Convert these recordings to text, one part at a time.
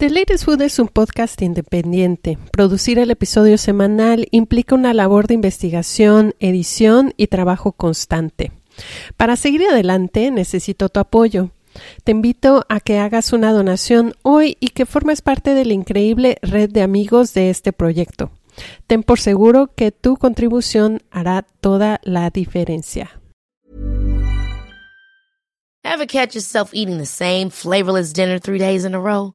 The Latest Food es un podcast independiente. Producir el episodio semanal implica una labor de investigación, edición y trabajo constante. Para seguir adelante necesito tu apoyo. Te invito a que hagas una donación hoy y que formes parte de la increíble red de amigos de este proyecto. Ten por seguro que tu contribución hará toda la diferencia. Ever catch yourself eating the same flavorless dinner three days in a row?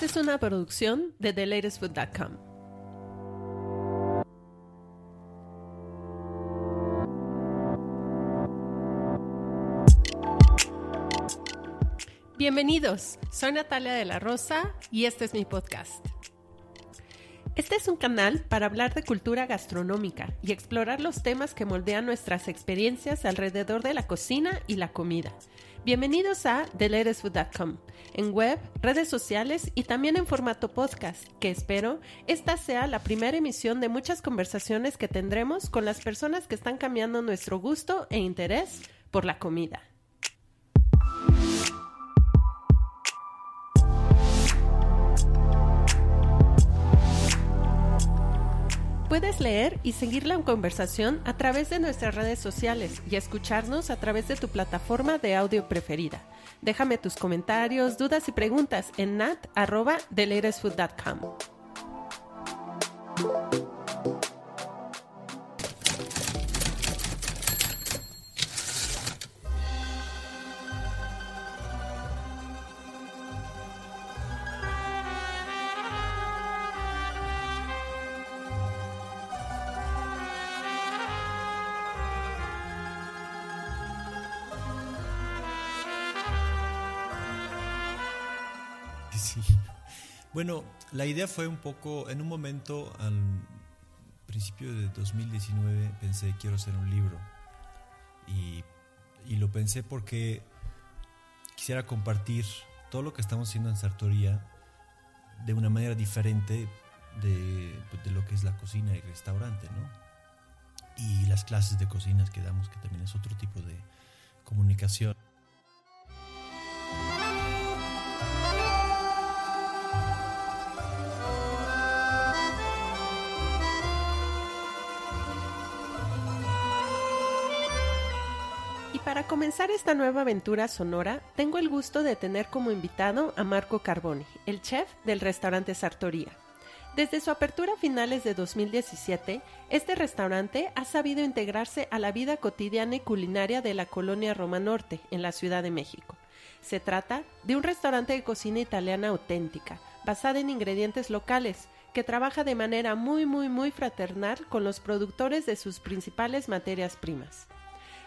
Esta es una producción de TheLatestFood.com. Bienvenidos, soy Natalia de la Rosa y este es mi podcast. Este es un canal para hablar de cultura gastronómica y explorar los temas que moldean nuestras experiencias alrededor de la cocina y la comida. Bienvenidos a TheLatestFood.com, en web, redes sociales y también en formato podcast, que espero esta sea la primera emisión de muchas conversaciones que tendremos con las personas que están cambiando nuestro gusto e interés por la comida. Puedes leer y seguir la conversación a través de nuestras redes sociales y escucharnos a través de tu plataforma de audio preferida. Déjame tus comentarios, dudas y preguntas en nat.thelatestfood.com. Bueno, la idea fue un poco, en un momento, al principio de 2019, pensé, quiero hacer un libro. Y, lo pensé porque quisiera compartir todo lo que estamos haciendo en Sartoría de una manera diferente de, de lo que es la cocina y restaurante, ¿no? Y las clases de cocinas que damos, que también es otro tipo de comunicación. Comenzar esta nueva aventura sonora, tengo el gusto de tener como invitado a Marco Carboni, el chef del restaurante Sartoría. Desde su apertura a finales de 2017, este restaurante ha sabido integrarse a la vida cotidiana y culinaria de la colonia Roma Norte, en la Ciudad de México. Se trata de un restaurante de cocina italiana auténtica, basada en ingredientes locales, que trabaja de manera muy muy muy fraternal con los productores de sus principales materias primas.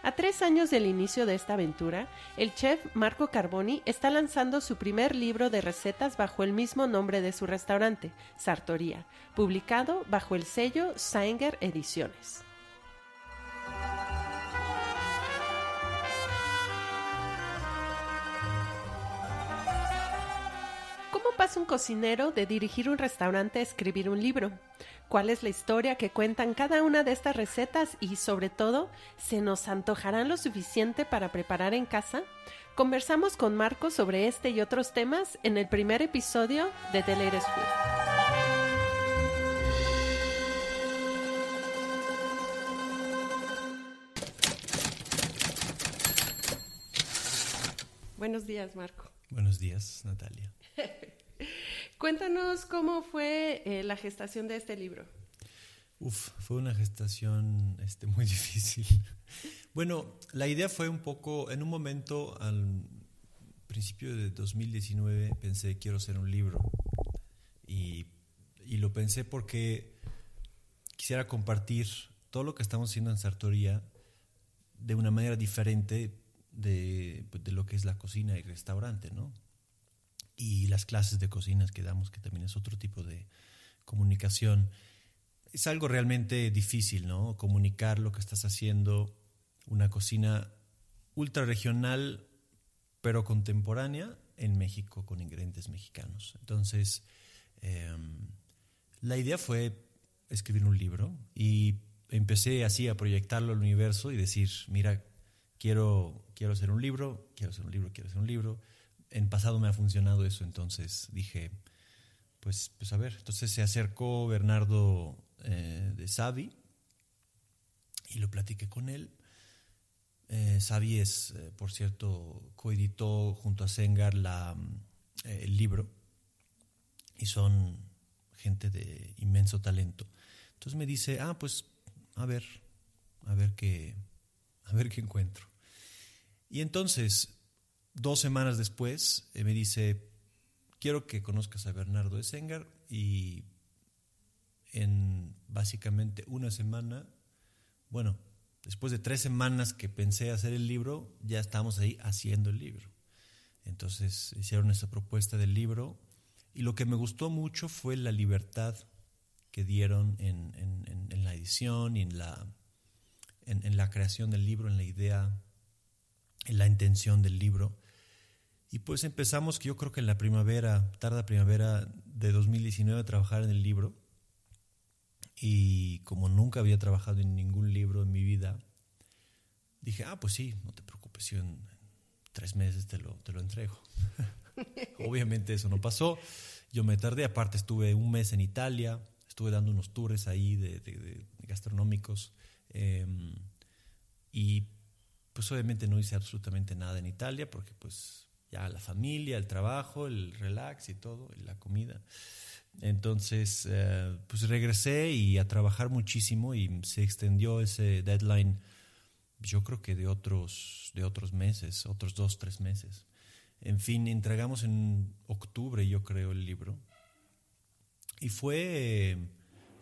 A tres años del inicio de esta aventura, el chef Marco Carboni está lanzando su primer libro de recetas bajo el mismo nombre de su restaurante, Sartoría, publicado bajo el sello Sanger Ediciones. ¿Cómo pasa un cocinero de dirigir un restaurante a escribir un libro? ¿Cuál es la historia que cuentan cada una de estas recetas y sobre todo, ¿se nos antojarán lo suficiente para preparar en casa? Conversamos con Marco sobre este y otros temas en el primer episodio de The Latest Food. Buenos días, Marco. Buenos días, Natalia. Cuéntanos cómo fue eh, la gestación de este libro. Uf, fue una gestación este, muy difícil. Bueno, la idea fue un poco, en un momento, al principio de 2019, pensé, quiero hacer un libro. Y, y lo pensé porque quisiera compartir todo lo que estamos haciendo en Sartoría de una manera diferente de, de lo que es la cocina y restaurante, ¿no? Las clases de cocinas que damos, que también es otro tipo de comunicación. Es algo realmente difícil, ¿no? Comunicar lo que estás haciendo, una cocina ultra regional, pero contemporánea en México con ingredientes mexicanos. Entonces, em, la idea fue escribir un libro y empecé así a proyectarlo al universo y decir, mira, quiero, quiero hacer un libro, quiero hacer un libro, quiero hacer un libro. En pasado me ha funcionado eso, entonces dije, pues, pues a ver, entonces se acercó Bernardo eh, de Savi y lo platiqué con él. Eh, Savi es, eh, por cierto, coeditó junto a Sengar la, eh, el libro y son gente de inmenso talento. Entonces me dice, ah, pues a ver, a ver qué, a ver qué encuentro. Y entonces, dos semanas después, eh, me dice, quiero que conozcas a Bernardo de Sengar y en básicamente una semana, bueno, después de tres semanas que pensé hacer el libro, ya estamos ahí haciendo el libro. Entonces hicieron esa propuesta del libro y lo que me gustó mucho fue la libertad que dieron en, en, en la edición y en la, en la creación del libro, en la idea en la intención del libro. Y pues empezamos, yo creo que en la primavera, tarda primavera de 2019, a trabajar en el libro. Y como nunca había trabajado en ningún libro en mi vida, dije, ah, pues sí, no te preocupes, yo en tres meses te lo, te lo entrego. Obviamente eso no pasó. Yo me tardé, aparte estuve un mes en Italia, estuve dando unos tours ahí de, de, de gastronómicos. Eh, y pues obviamente no hice absolutamente nada en Italia porque pues ya la familia, el trabajo, el relax y todo, y la comida. Entonces, eh, pues regresé y a trabajar muchísimo y se extendió ese deadline, yo creo que de otros, de otros meses, otros dos, tres meses. En fin, entregamos en octubre, yo creo, el libro. Y fue,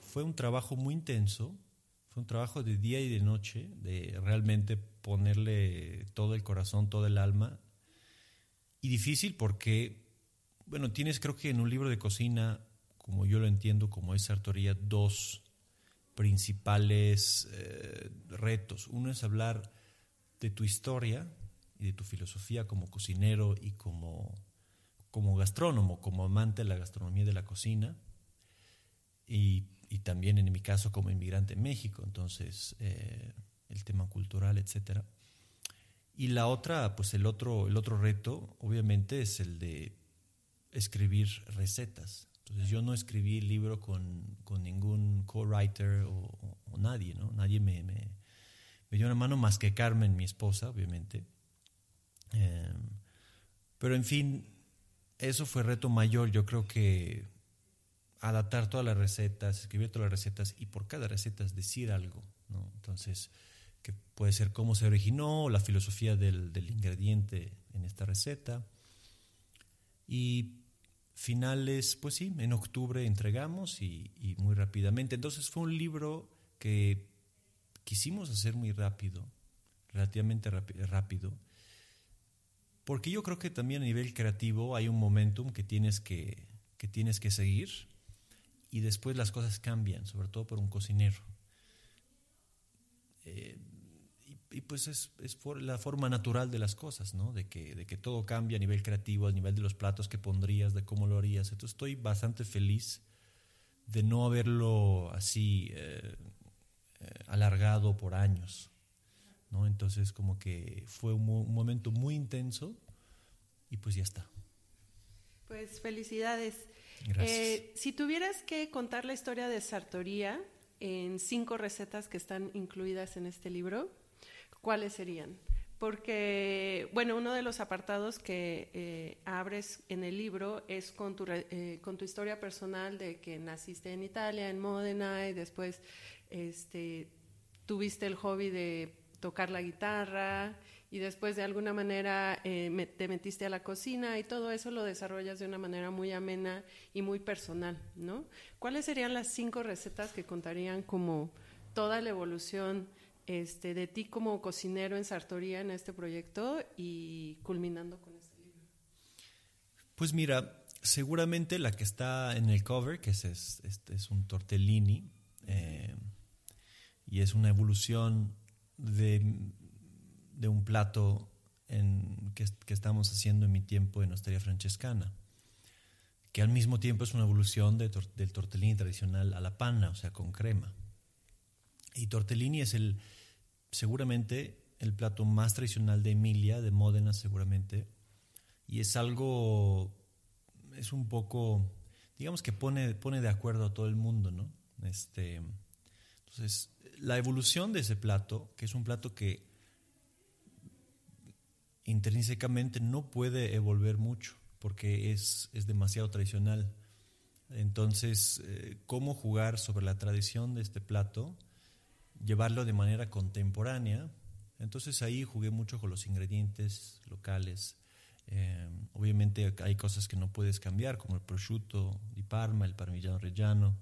fue un trabajo muy intenso, fue un trabajo de día y de noche, de realmente ponerle todo el corazón, todo el alma. Y difícil porque, bueno, tienes creo que en un libro de cocina, como yo lo entiendo, como es Sartoría, dos principales eh, retos. Uno es hablar de tu historia y de tu filosofía como cocinero y como, como gastrónomo, como amante de la gastronomía y de la cocina. Y, y, también en mi caso como inmigrante en México. Entonces, eh, el tema cultural, etcétera. Y la otra, pues el otro, el otro reto, obviamente, es el de escribir recetas. Entonces yo no escribí el libro con, con ningún co-writer o, nadie, ¿no? Nadie me, me, me, dio una mano más que Carmen, mi esposa, obviamente. Eh, pero en fin, eso fue reto mayor. Yo creo que adaptar todas las recetas, escribir todas las recetas y por cada receta es decir algo, ¿no? Entonces, que puede ser cómo se originó, la filosofía del, del ingrediente en esta receta. Y finales, pues sí, en octubre entregamos y, y, muy rápidamente. Entonces fue un libro que quisimos hacer muy rápido, relativamente rápido, porque yo creo que también a nivel creativo hay un momentum que tienes que, que tienes que seguir y después las cosas cambian, sobre todo por un cocinero. Eh, y pues es, es por la forma natural de las cosas, ¿no? De que, de que todo cambia a nivel creativo, a nivel de los platos que pondrías, de cómo lo harías. Entonces estoy bastante feliz de no haberlo así eh, eh, alargado por años, ¿no? Entonces como que fue un, un, momento muy intenso y pues ya está. Pues felicidades. Gracias. Eh, si tuvieras que contar la historia de Sartoría en cinco recetas que están incluidas en este libro, ¿cuáles serían? Porque, bueno, uno de los apartados que eh, abres en el libro es con tu, eh, con tu historia personal de que naciste en Italia, en Módena, y después este, tuviste el hobby de tocar la guitarra y después de alguna manera eh, me, te metiste a la cocina y todo eso lo desarrollas de una manera muy amena y muy personal, ¿no? ¿Cuáles serían las cinco recetas que contarían como toda la evolución este, de ti como cocinero en Sartoría en este proyecto y culminando con este libro? Pues mira, seguramente la que está en el cover, que es, es, este es un tortellini, eh, y es una evolución de, de un plato que, que, estamos haciendo en mi tiempo en Hostería Francescana, que al mismo tiempo es una evolución de del tortellini tradicional a la panna, o sea, con crema. Y tortellini es el, seguramente el plato más tradicional de Emilia, de Módena seguramente, y es algo, es un poco, digamos que pone, pone de acuerdo a todo el mundo, ¿no? Este, entonces, la evolución de ese plato, que es un plato que intrínsecamente no puede evolver mucho, porque es, es demasiado tradicional. Entonces, eh, ¿cómo jugar sobre la tradición de este plato? Llevarlo de manera contemporánea. Entonces ahí jugué mucho con los ingredientes locales, eh, obviamente hay cosas que no puedes cambiar, como el prosciutto di Parma, el parmigiano reggiano.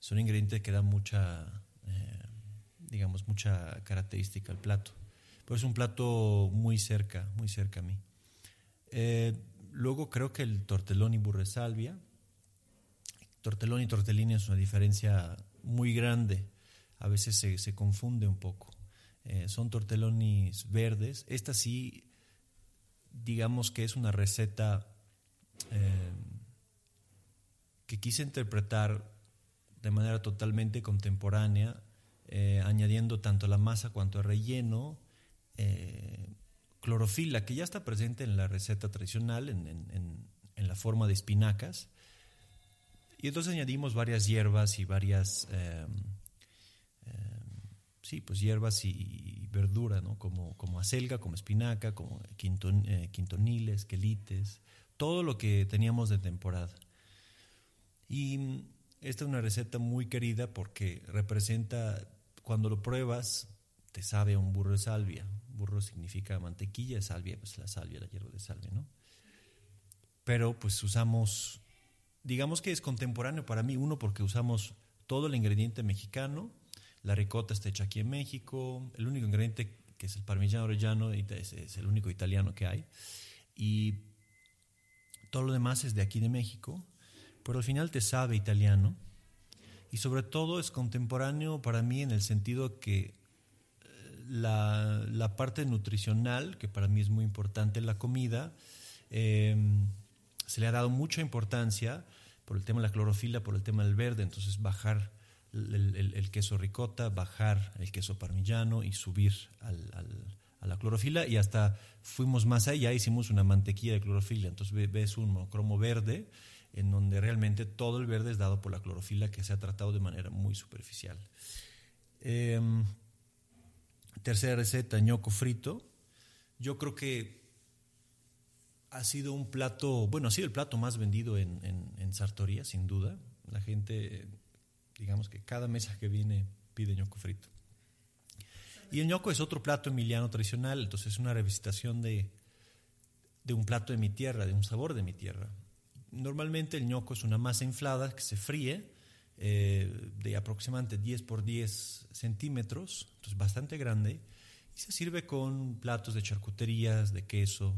Son ingredientes que dan mucha, eh, digamos, mucha característica al plato. Pero es un plato muy cerca, muy cerca a mí. Eh, luego creo que el tortelloni burresalvia. Tortelloni y tortellini es una diferencia muy grande. A veces se, se confunde un poco. son tortellonis verdes. Esta sí digamos que es una receta eh, que quise interpretar de manera totalmente contemporánea, eh, añadiendo tanto la masa cuanto el relleno, eh, clorofila, que ya está presente en la receta tradicional, en, la forma de espinacas. Y entonces añadimos varias hierbas y varias, sí, pues hierbas y, verdura, ¿no? como, como acelga, como espinaca, como eh, quintoniles, quelites, todo lo que teníamos de temporada. Y esta es una receta muy querida porque representa, cuando lo pruebas, te sabe un burro de salvia. Burro significa mantequilla, salvia, pues la salvia, la hierba de salvia, ¿no? Pero pues usamos, digamos que es contemporáneo para mí, uno porque usamos todo el ingrediente mexicano, la ricota está hecha aquí en México. El único ingrediente que es el parmigiano reggiano es, es el único italiano que hay. Y todo lo demás es de aquí de México. Pero al final te sabe italiano. Y sobre todo es contemporáneo para mí en el sentido que la, la parte nutricional, que para mí es muy importante la comida, em, se le ha dado mucha importancia por el tema de la clorofila, por el tema del verde, entonces bajar el, queso ricota, bajar el queso parmigiano y subir a la clorofila y hasta fuimos más allá, hicimos una mantequilla de clorofila, entonces ves un monocromo verde en donde realmente todo el verde es dado por la clorofila que se ha tratado de manera muy superficial. Em, tercera receta, ñoco frito. Yo creo que ha sido un plato, bueno, ha sido el plato más vendido en, en, Sartoría, sin duda. La gente digamos que cada mesa que viene pide ñoco frito. Y el ñoco es otro plato emiliano tradicional, entonces es una revisitación de, de un plato de mi tierra, de un sabor de mi tierra. Normalmente el ñoco es una masa inflada que se fríe eh, de aproximadamente 10 por 10 centímetros, entonces bastante grande, y se sirve con platos de charcuterías, de queso.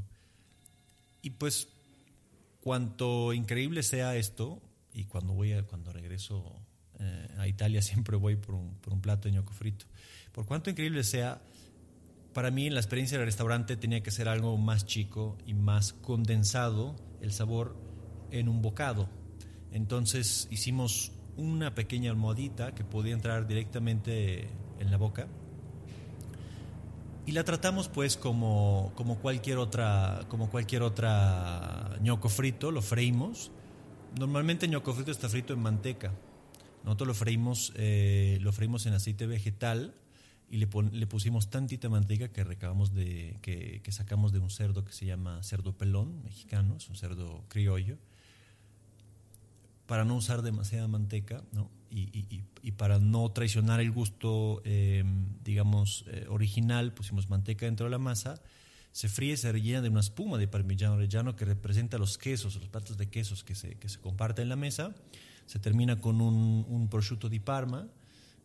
Y pues cuanto increíble sea esto, y cuando voy cuando regreso eh, a Italia siempre voy por un, por un plato de ñoco frito. Por cuanto increíble sea, para mí la experiencia del restaurante tenía que ser algo más chico y más condensado el sabor en un bocado. Entonces hicimos una pequeña almohadita que podía entrar directamente en la boca. Y la tratamos pues como, como cualquier otra como cualquier otra ñoco frito, lo freímos. Normalmente el ñoco frito está frito en manteca, nosotros lo freímos, eh, lo freímos en aceite vegetal y le, le pusimos tantita manteca que recabamos de, que, sacamos de un cerdo que se llama cerdo pelón mexicano, es un cerdo criollo, para no usar demasiada manteca, ¿no? Y, y, y para no traicionar el gusto, eh, digamos, eh, original, pusimos manteca dentro de la masa, se fríe, se rellena de una espuma de parmigiano reggiano que representa los quesos, los platos de quesos que se, que se comparten en la mesa, se termina con un, un prosciutto di Parma,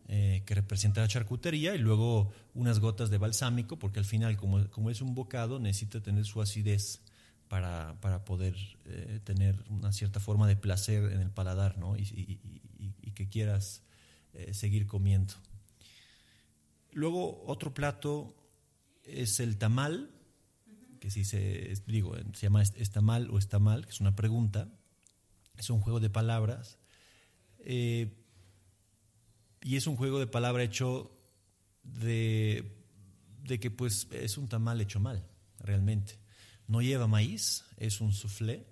eh, que representa la charcutería, y luego unas gotas de balsámico, porque al final, como, como, es un bocado, necesita tener su acidez para, para poder eh, tener una cierta forma de placer en el paladar, ¿no? Y, que quieras eh, seguir comiendo. Luego, otro plato es el tamal, que si se, digo, se llama está mal o está mal, que es una pregunta. Es un juego de palabras. Eh, y es un juego de palabras hecho de, de que pues es un tamal hecho mal, realmente. No lleva maíz, es un soufflé,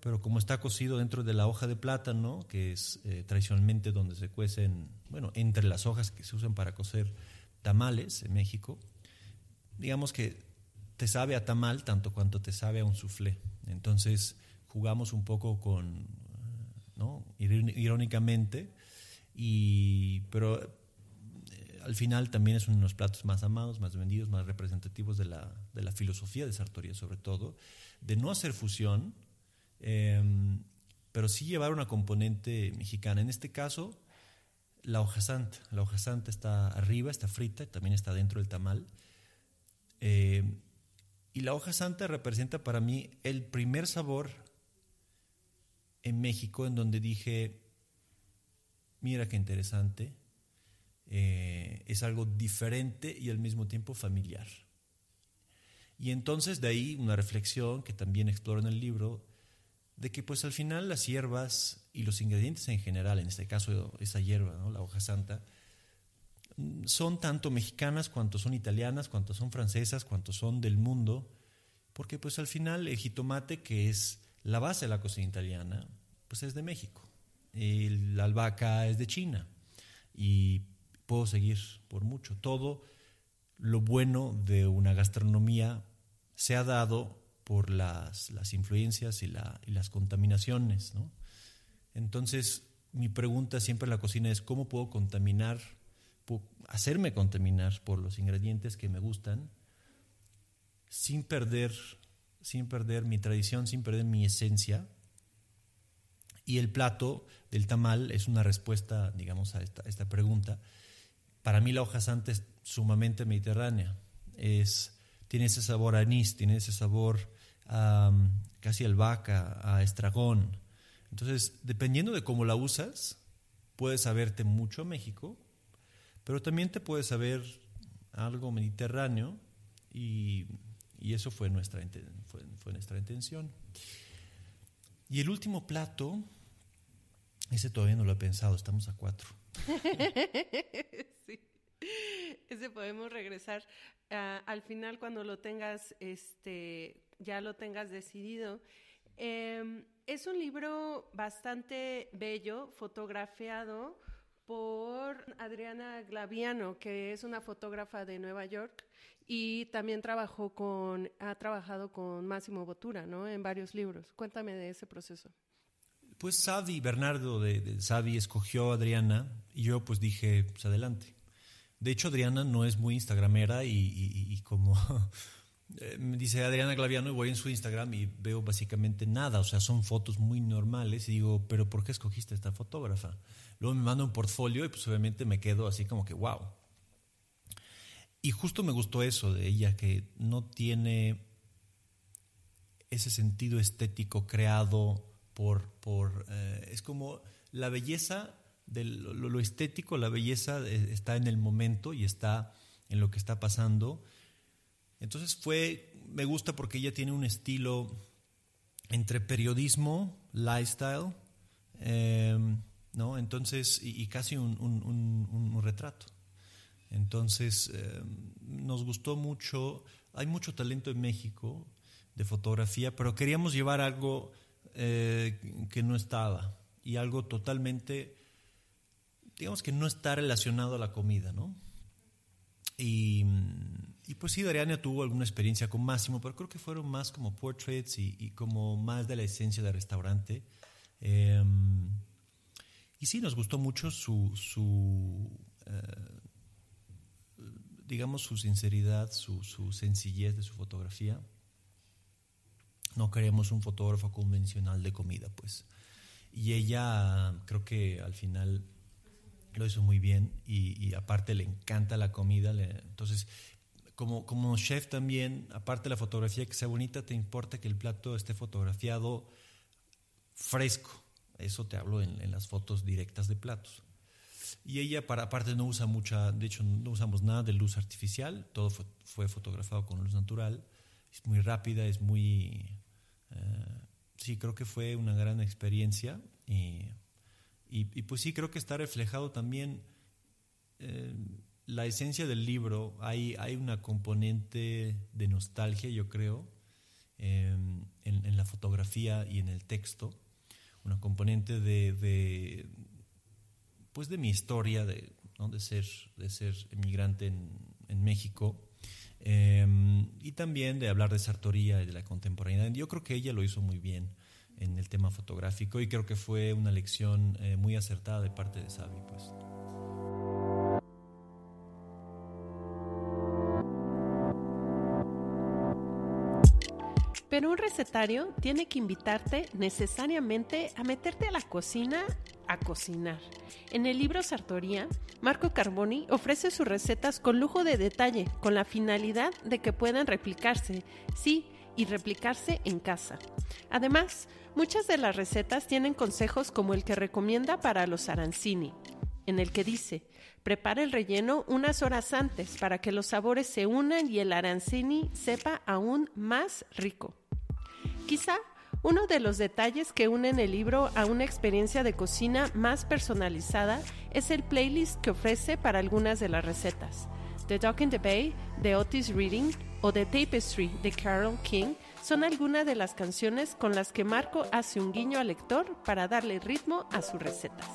pero como está cocido dentro de la hoja de plátano, que es eh, tradicionalmente donde se cuecen, bueno, entre las hojas que se usan para cocer tamales en México, digamos que te sabe a tamal tanto cuanto te sabe a un soufflé. Entonces jugamos un poco con, ¿no? irónicamente, y, pero al final también es uno de los platos más amados, más vendidos, más representativos de la, de la filosofía de Sartoria, sobre todo, de no hacer fusión, em, pero sí llevar una componente mexicana. En este caso, la hoja santa. La hoja santa está arriba, está frita, también está dentro del tamal. Em, y la hoja santa representa para mí el primer sabor en México en donde dije, mira qué interesante, eh, es algo diferente y al mismo tiempo familiar. Y entonces de ahí una reflexión que también exploro en el libro, de que pues al final las hierbas y los ingredientes en general, en este caso esa hierba, la hoja santa, son tanto mexicanas cuanto son italianas, cuanto son francesas, cuanto son del mundo, porque pues al final el jitomate, que es la base de la cocina italiana, pues es de México. la albahaca es de China. Y puedo seguir por mucho. Todo lo bueno de una gastronomía se ha dado por las, las influencias y, la, y, las contaminaciones. ¿no? Entonces, mi pregunta siempre en la cocina es cómo puedo contaminar, hacerme contaminar por los ingredientes que me gustan sin perder, sin perder mi tradición, sin perder mi esencia. Y el plato del tamal es una respuesta, digamos, a esta pregunta para mí la hoja santa es sumamente mediterránea. Es, tiene ese sabor a anís, tiene ese sabor a, casi albahaca, a estragón. Entonces, dependiendo de cómo la usas, puedes saberte mucho a México, pero también te puedes saber algo mediterráneo y, eso fue nuestra, fue nuestra intención. Y el último plato, ese todavía no lo he pensado, estamos a cuatro. sí. Ese podemos regresar ah, al final cuando lo tengas, este, ya lo tengas decidido. Em, es un libro bastante bello, fotografiado por Adriana Glaviano, que es una fotógrafa de Nueva York y también trabajó con, ha trabajado con Máximo Botura, ¿no? En varios libros. Cuéntame de ese proceso. Pues Savi, Bernardo de, de escogió a Adriana y yo pues dije, pues adelante. De hecho, Adriana no es muy instagramera y, como eh, me dice Adriana Claviano y voy en su Instagram y veo básicamente nada, o sea, son fotos muy normales y digo, pero ¿por qué escogiste esta fotógrafa? Luego me manda un portfolio y pues obviamente me quedo así como que, wow. Y justo me gustó eso de ella, que no tiene ese sentido estético creado por, eh, es como la belleza, de lo, estético, la belleza está en el momento y está en lo que está pasando. Entonces fue, me gusta porque ella tiene un estilo entre periodismo, lifestyle, em, ¿no? Entonces, y, casi un, un, retrato. Entonces, em, nos gustó mucho, hay mucho talento en México de fotografía, pero queríamos llevar algo eh, que no estaba y algo totalmente, digamos que no está relacionado a la comida, ¿no? Y, pues sí, Dariana tuvo alguna experiencia con Máximo, pero creo que fueron más como portraits y, como más de la esencia del restaurante. Em, y sí, nos gustó mucho su, su eh, digamos, su sinceridad, su sencillez de su fotografía. No queremos un fotógrafo convencional de comida, pues. Y ella creo que al final lo hizo muy bien y, aparte le encanta la comida. entonces, como, como chef también, aparte de la fotografía que sea bonita, te importa que el plato esté fotografiado fresco. Eso te hablo en, las fotos directas de platos. Y ella, para, aparte, no usa mucha, de hecho, no usamos nada de luz artificial, todo fue, fotografiado con luz natural. Es muy rápida, es muy. Eh, sí, creo que fue una gran experiencia. Y, y, pues sí, creo que está reflejado también. Eh, la esencia del libro, hay, hay una componente de nostalgia, yo creo, em, en, la fotografía y en el texto, una componente de, pues de mi historia, de, de, ser, de ser emigrante en, México, em, y también de hablar de Sartoría y de la contemporaneidad. Yo creo que ella lo hizo muy bien en el tema fotográfico y creo que fue una lección eh, muy acertada de parte de Sabi. Pues. Pero un recetario tiene que invitarte necesariamente a meterte a la cocina cocinar. En el libro Sartoría, Marco Carboni ofrece sus recetas con lujo de detalle, con la finalidad de que puedan replicarse, sí, y replicarse en casa. Además, muchas de las recetas tienen consejos como el que recomienda para los arancini, en el que dice, prepara el relleno unas horas antes para que los sabores se unan y el arancini sepa aún más rico. Quizá uno de los detalles que unen el libro a una experiencia de cocina más personalizada es el playlist que ofrece para algunas de las recetas. The Dog in the Bay de Otis Reading o The Tapestry de Carol King son algunas de las canciones con las que Marco hace un guiño al lector para darle ritmo a sus recetas.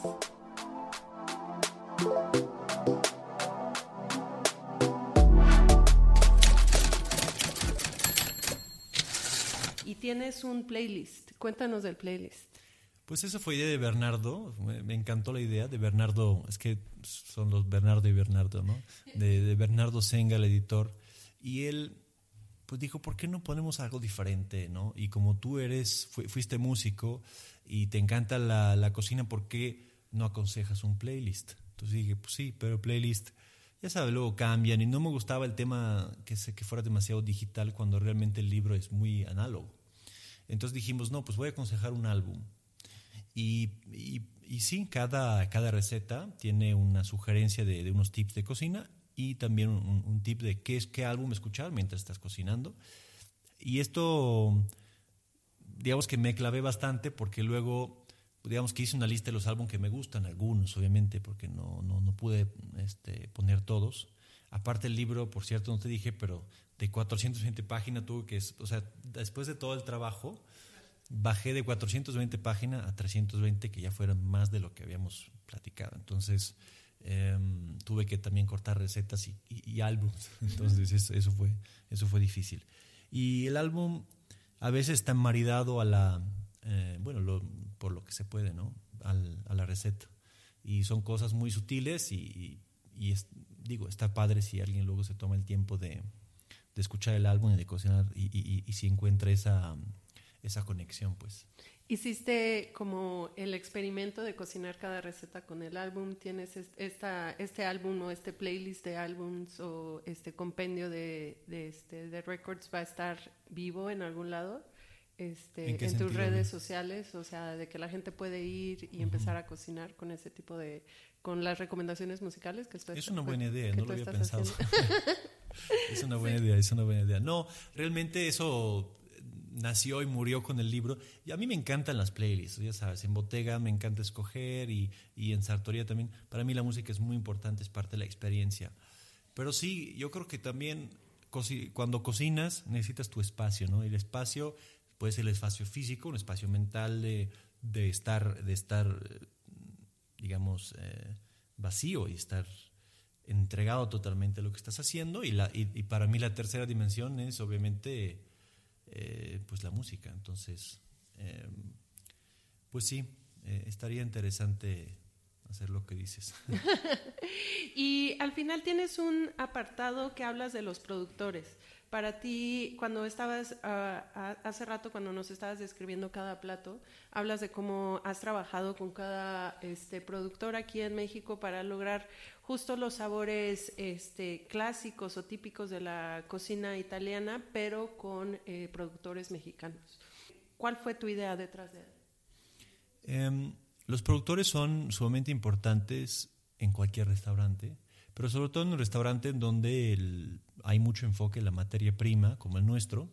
Tienes un playlist. Cuéntanos del playlist. Pues eso fue idea de Bernardo, me encantó la idea de Bernardo, es que son los Bernardo y Bernardo, ¿no? De, Bernardo Senga, el editor, y él pues dijo, ¿por qué no ponemos algo diferente, no? Y como tú eres, fuiste músico y te encanta la, cocina, ¿por qué no aconsejas un playlist? Entonces dije, pues sí, pero playlist, ya sabes, luego cambian y no me gustaba el tema que, que fuera demasiado digital cuando realmente el libro es muy análogo. Entonces dijimos, no, pues voy a aconsejar un álbum. Y, y, sí, cada, cada receta tiene una sugerencia de, unos tips de cocina y también un, tip de qué, es, qué álbum escuchar mientras estás cocinando. Y esto, digamos que me clavé bastante porque luego, digamos que hice una lista de los álbumes que me gustan, algunos obviamente, porque no, no, no pude este, poner todos. Aparte el libro, por cierto, no te dije, pero de 420 páginas tuve que, o sea, después de todo el trabajo, bajé de 420 páginas a 320, que ya fueron más de lo que habíamos platicado. Entonces, em, tuve que también cortar recetas y, y. Entonces, eso, fue, eso fue difícil. Y el álbum a veces está maridado a la, eh, bueno, por lo que se puede, ¿no? a la receta. Y son cosas muy sutiles y, y digo, está padre si alguien luego se toma el tiempo de, de escuchar el álbum y de cocinar y, y, si encuentra esa, esa conexión, pues. Hiciste como el experimento de cocinar cada receta con el álbum. ¿Tienes esta, este álbum o este playlist de álbums o este compendio de, de, este, de records va a estar vivo en algún lado? Este, ¿En, tus redes sociales, o sea, de que la gente puede ir y empezar a cocinar con ese tipo de, con las recomendaciones musicales que estoy Es una buena idea, no lo había pensado. es una buena idea, es una buena idea. No, realmente eso nació y murió con el libro. Y a mí me encantan las playlists, ya sabes, en Botega me encanta escoger y, y en Sartoría también. Para mí la música es muy importante, es parte de la experiencia. Pero sí, yo creo que también cuando cocinas necesitas tu espacio, ¿no? El espacio puede ser el espacio físico, un espacio mental de, de estar, de estar, digamos, eh, vacío y estar entregado totalmente a lo que estás haciendo. Y, la, y, para mí la tercera dimensión es obviamente eh, pues la música. Entonces eh, pues sí estaría interesante hacer lo que dices. Y al final tienes un apartado que hablas de los productores Para ti, cuando estabas, ah, hace rato cuando nos estabas describiendo cada plato, hablas de cómo has trabajado con cada este, productor aquí en México para lograr justo los sabores este, clásicos o típicos de la cocina italiana, pero con eh, productores mexicanos. ¿Cuál fue tu idea detrás de él? Em, los productores son sumamente importantes en cualquier restaurante, pero sobre todo en un restaurante donde hay mucho enfoque en la materia prima, como el nuestro,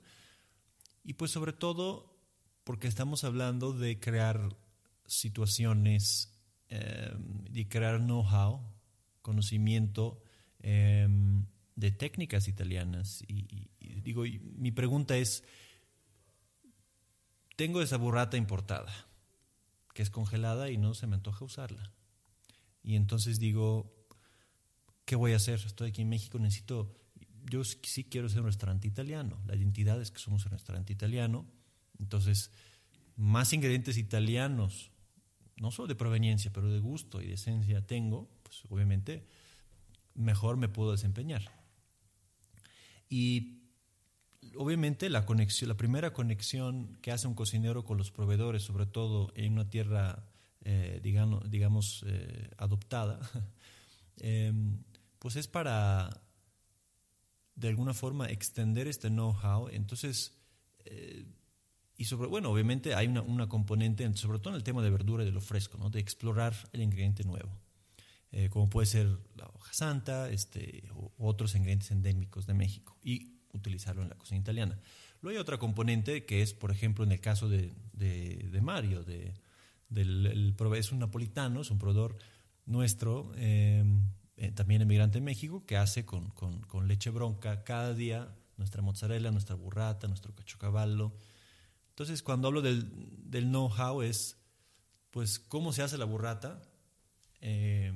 y pues sobre todo porque estamos hablando de crear situaciones, eh, de crear know-how, conocimiento em, de técnicas italianas. Y, digo, mi pregunta es, tengo esa burrata importada, que es congelada y no se me antoja usarla. Y entonces digo, ¿qué voy a hacer? Estoy aquí en México, necesito, yo sí quiero ser un restaurante italiano. La identidad es que somos un restaurante italiano. Entonces, más ingredientes italianos, no solo de proveniencia, pero de gusto y de esencia tengo, pues obviamente mejor me puedo desempeñar. Y obviamente la conexión, la primera conexión que hace un cocinero con los proveedores, sobre todo en una tierra, eh, digamos, digamos eh, adoptada, em, pues es para de alguna forma extender este know-how. Entonces, eh, y sobre, bueno, obviamente hay una, componente, sobre todo en el tema de verdura y de lo fresco, ¿no? de explorar el ingrediente nuevo, como puede ser la hoja santa este, o otros ingredientes endémicos de México. Y utilizarlo en la cocina italiana. Luego hay otra componente que es, por ejemplo, en el caso de, de, Mario, de, del, es un napolitano, es un proveedor nuestro, eh, eh, también emigrante en México, que hace con, con, leche bronca cada día nuestra mozzarella, nuestra burrata, nuestro cachocavallo. Entonces, cuando hablo del, del know-how es, pues, cómo se hace la burrata, eh,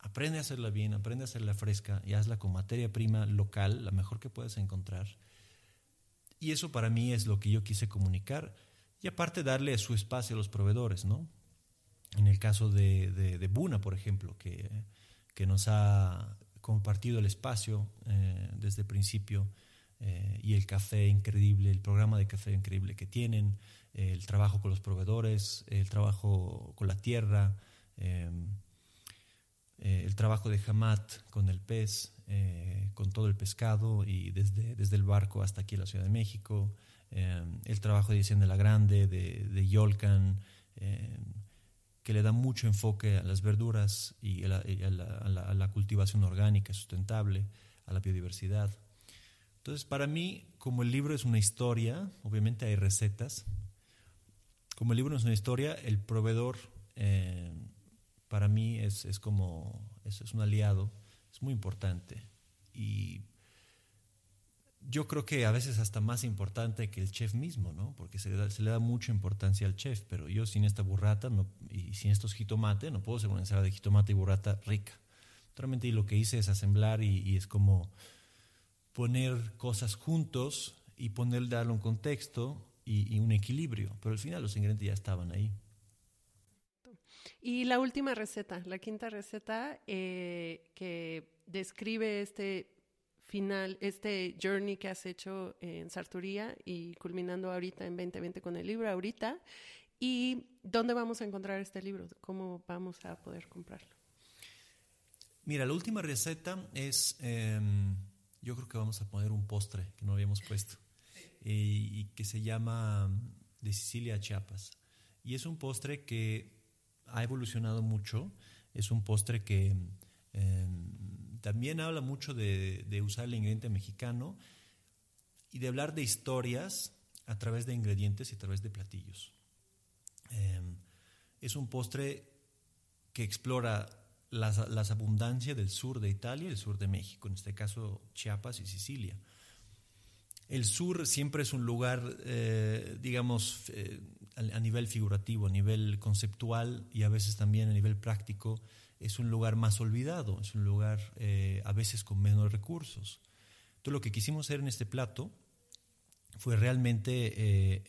Aprende a hacerla bien, aprende a hacerla fresca y hazla con materia prima local, la mejor que puedas encontrar. Y eso para mí es lo que yo quise comunicar. Y aparte darle su espacio a los proveedores, ¿no? En el caso de, de, Buna, por ejemplo, que, que, nos ha compartido el espacio eh, desde el principio eh, y el café increíble, el programa de café increíble que tienen, el trabajo con los proveedores, el trabajo con la tierra. Eh, eh, el trabajo de Hamad con el pez, eh, con todo el pescado y desde, desde el barco hasta aquí en la Ciudad de México, eh, el trabajo de Hacienda La Grande, de, de Yolcan, que le da mucho enfoque a las verduras y a la, cultivación orgánica sustentable, a la biodiversidad. Entonces, para mí, como el libro es una historia, obviamente hay recetas, como el libro es una historia, el proveedor para mí es, es como, es, es, un aliado, es muy importante. Y yo creo que a veces hasta más importante que el chef mismo, ¿no? Porque se le da, se le da mucha importancia al chef, pero yo sin esta burrata y sin estos jitomates no puedo hacer una ensalada de jitomate y burrata rica. Realmente lo que hice es asemblar y, es como poner cosas juntos y poner, darle un contexto y, y un equilibrio, pero al final los ingredientes ya estaban ahí. Y la última receta, la quinta receta eh, que describe este final, este journey que has hecho en Sarturía y culminando ahorita en 2020 con el libro, ahorita. ¿Y dónde vamos a encontrar este libro? ¿Cómo vamos a poder comprarlo? Mira, la última receta es, em, yo creo que vamos a poner un postre que no habíamos puesto y, y que se llama de Sicilia a Chiapas. Y es un postre que ha evolucionado mucho. Es un postre que em, también habla mucho de, usar el ingrediente mexicano y de hablar de historias a través de ingredientes y a través de platillos. Em, es un postre que explora las, abundancias del sur de Italia y el sur de México, en este caso Chiapas y Sicilia. El sur siempre es un lugar, eh, digamos, eh, a, nivel figurativo, a nivel conceptual y a veces también a nivel práctico, es un lugar más olvidado, es un lugar eh, a veces con menos recursos. Entonces lo que quisimos hacer en este plato fue realmente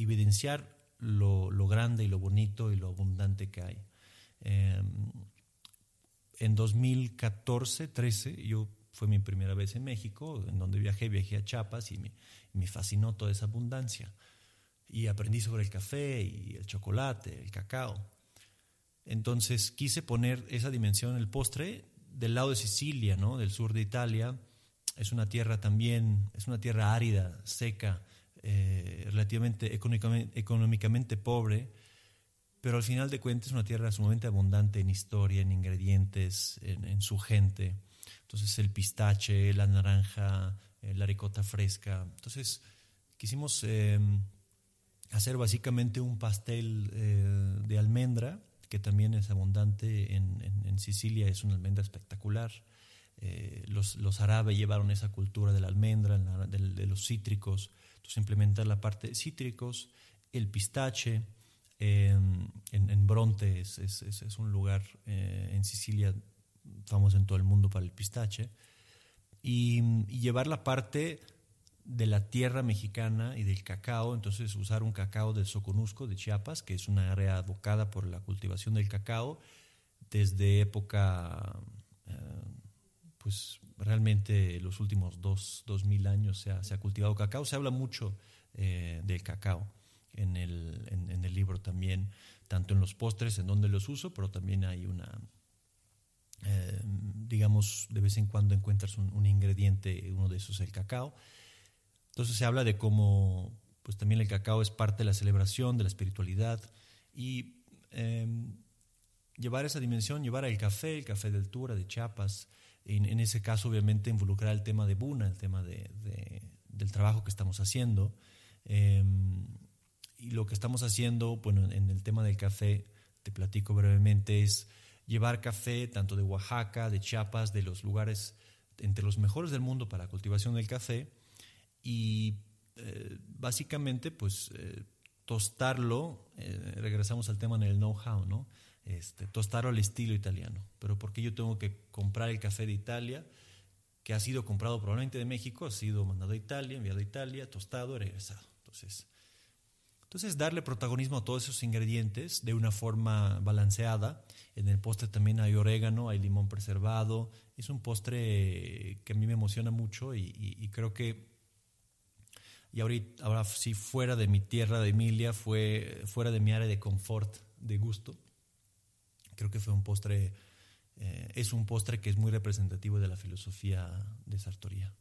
evidenciar lo, lo, grande y lo bonito y lo abundante que hay. en 2014, 13, yo fue mi primera vez en México, en donde viajé, viajé a Chiapas y me, me fascinó toda esa abundancia. Y aprendí sobre el café y el chocolate, el cacao. Entonces quise poner esa dimensión en el postre del lado de Sicilia, ¿no? del sur de Italia. Es una tierra también, es una tierra árida, seca, eh, relativamente económicamente, pobre, pero al final de cuentas es una tierra sumamente abundante en historia, en ingredientes, en, su gente. Entonces el pistache, la naranja, eh, la ricota fresca. Entonces quisimos em, hacer básicamente un pastel eh, de almendra, que también es abundante en, Sicilia, es una almendra espectacular. Eh, los, los, árabes llevaron esa cultura de la almendra, de, los cítricos, entonces implementar la parte de cítricos, el pistache, en, Bronte es, es, un lugar eh, en Sicilia famoso en todo el mundo para el pistache, y, llevar la parte de la tierra mexicana y del cacao, entonces usar un cacao del Soconusco, de Chiapas, que es una área abocada por la cultivación del cacao desde época, eh, pues realmente los últimos dos, dos mil años se ha, cultivado cacao, se habla mucho eh, del cacao en el, en, el libro también, tanto en los postres en donde los uso, pero también hay una, eh, digamos, de vez en cuando encuentras un, ingrediente, uno de esos es el cacao. Entonces se habla de cómo, pues también el cacao es parte de la celebración, de la espiritualidad y em, llevar esa dimensión, llevar el café, el café de altura, de Chiapas, en, ese caso obviamente involucrar el tema de Buna, el tema de, del trabajo que estamos haciendo. Eh, y lo que estamos haciendo, bueno, en el tema del café, te platico brevemente, es llevar café tanto de Oaxaca, de Chiapas, de los lugares entre los mejores del mundo para la cultivación del café y eh, básicamente pues eh, tostarlo, eh, regresamos al tema en el know-how, ¿no? Este, tostarlo al estilo italiano. Pero porque yo tengo que comprar el café de Italia, que ha sido comprado probablemente de México, ha sido mandado a Italia, enviado a Italia, tostado, regresado. Entonces, entonces, darle protagonismo a todos esos ingredientes de una forma balanceada. En el postre también hay orégano, hay limón preservado. Es un postre que a mí me emociona mucho y, creo que, y ahorita, ahora sí, fuera de mi tierra de Emilia, fue fuera de mi área de confort, de gusto. Creo que fue un postre, eh, es un postre que es muy representativo de la filosofía de Sartoría.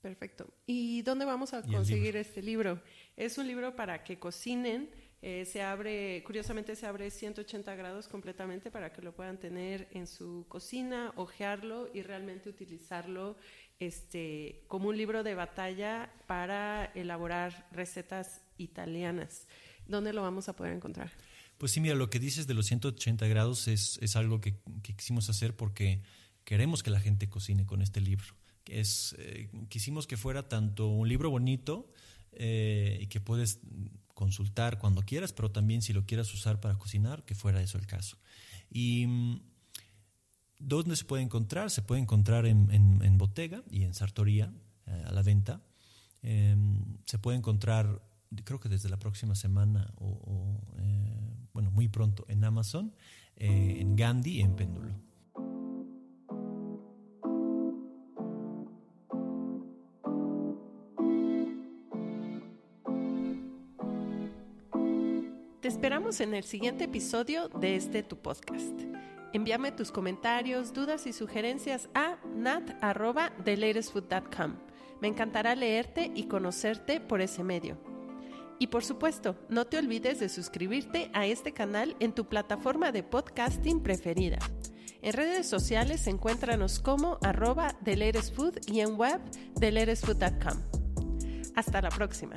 Perfecto. ¿Y dónde vamos a conseguir este libro? Es un libro para que cocinen. Eh, se abre, curiosamente se abre 180 grados completamente para que lo puedan tener en su cocina, ojearlo y realmente utilizarlo este, como un libro de batalla para elaborar recetas italianas. ¿Dónde lo vamos a poder encontrar? Pues sí, mira, lo que dices de los 180 grados es, es algo que, que quisimos hacer porque queremos que la gente cocine con este libro es, eh, quisimos que fuera tanto un libro bonito eh, y que puedes consultar cuando quieras, pero también si lo quieras usar para cocinar, que fuera eso el caso. Y mm, ¿dónde se puede encontrar? Se puede encontrar en, en, y en Sartoría eh, a la venta. Em, se puede encontrar, creo que desde la próxima semana o, bueno, muy pronto en Amazon, en Gandhi y en Péndulo. esperamos en el siguiente episodio de este tu podcast. Envíame tus comentarios, dudas y sugerencias a nat.thelatestfood.com. Me encantará leerte y conocerte por ese medio. Y por supuesto, no te olvides de suscribirte a este canal en tu plataforma de podcasting preferida. En redes sociales encuéntranos como arroba y en web. Hasta la próxima.